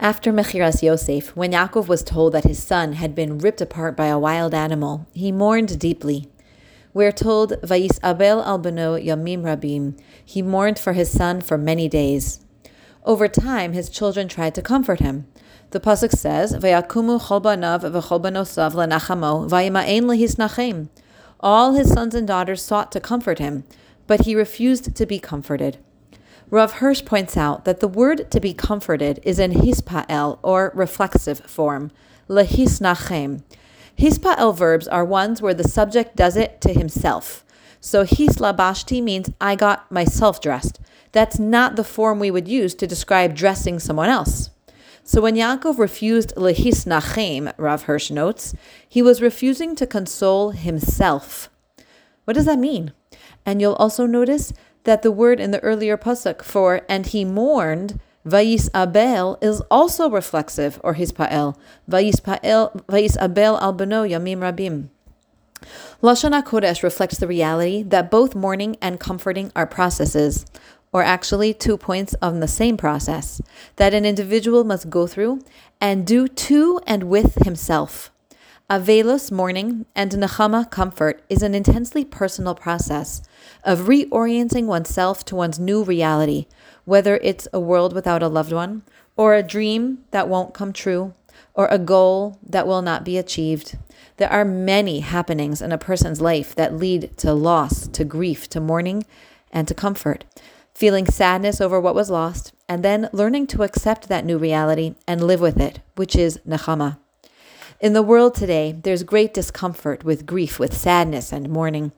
After Mechiras Yosef, when Yaakov was told that his son had been ripped apart by a wild animal, he mourned deeply. We're told, Vayis Abel al yamim rabim. He mourned for his son for many days. Over time, his children tried to comfort him. The pasuk says, "Vayakumu chol banav v'chol banosav lenachamo vayima'en lehisnachem." All his sons and daughters sought to comfort him, but he refused to be comforted. Rav Hirsch points out that the word to be comforted is in hispa'el, or reflexive form, lehisnachem. Hispa'el verbs are ones where the subject does it to himself. So hislabashti means I got myself dressed. That's not the form we would use to describe dressing someone else. So when Yaakov refused lehisnachem, Rav Hirsch notes, he was refusing to console himself. What does that mean? And you'll also notice that the word in the earlier pasuk for and he mourned Vayis Abel is also reflexive or hispa'el. Vayis Pa'el Vayis Abel al yamim rabim. Lashon HaKodesh reflects the reality that both mourning and comforting are processes, or actually two points on the same process, that an individual must go through and do to and with himself. Avelus mourning and Nechama comfort is an intensely personal process of reorienting oneself to one's new reality, whether it's a world without a loved one, or a dream that won't come true, or a goal that will not be achieved. There are many happenings in a person's life that lead to loss, to grief, to mourning, and to comfort. Feeling sadness over what was lost, and then learning to accept that new reality and live with it, which is Nechama. In the world today, there's great discomfort with grief, with sadness and mourning.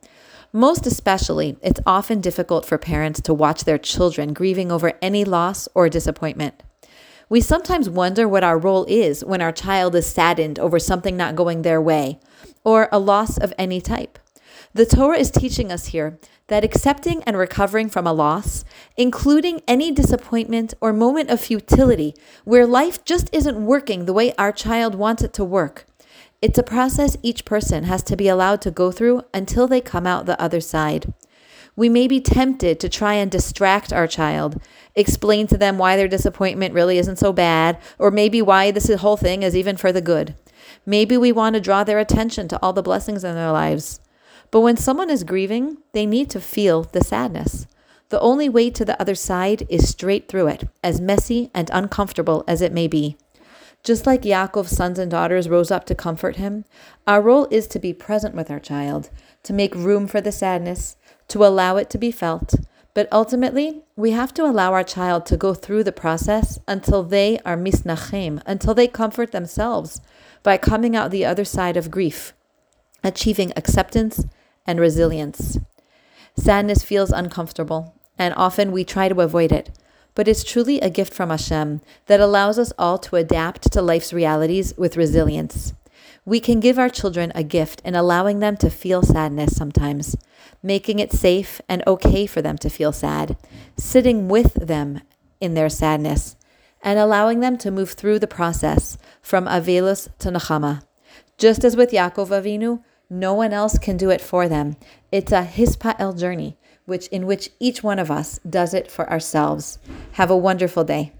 Most especially, it's often difficult for parents to watch their children grieving over any loss or disappointment. We sometimes wonder what our role is when our child is saddened over something not going their way or a loss of any type. The Torah is teaching us here that accepting and recovering from a loss, including any disappointment or moment of futility where life just isn't working the way our child wants it to work, it's a process each person has to be allowed to go through until they come out the other side. We may be tempted to try and distract our child, explain to them why their disappointment really isn't so bad, or maybe why this whole thing is even for the good. Maybe we want to draw their attention to all the blessings in their lives. But when someone is grieving, they need to feel the sadness. The only way to the other side is straight through it, as messy and uncomfortable as it may be. Just like Yaakov's sons and daughters rose up to comfort him, our role is to be present with our child, to make room for the sadness, to allow it to be felt. But ultimately, we have to allow our child to go through the process until they are misnachem, until they comfort themselves by coming out the other side of grief, achieving acceptance and resilience. Sadness feels uncomfortable, and often we try to avoid it, but it's truly a gift from Hashem that allows us all to adapt to life's realities with resilience. We can give our children a gift in allowing them to feel sadness sometimes, making it safe and okay for them to feel sad, sitting with them in their sadness, and allowing them to move through the process from Avelus to Nechama. Just as with Yaakov Avinu, no one else can do it for them. It's a hispa'el journey, which in which each one of us does it for ourselves. Have a wonderful day.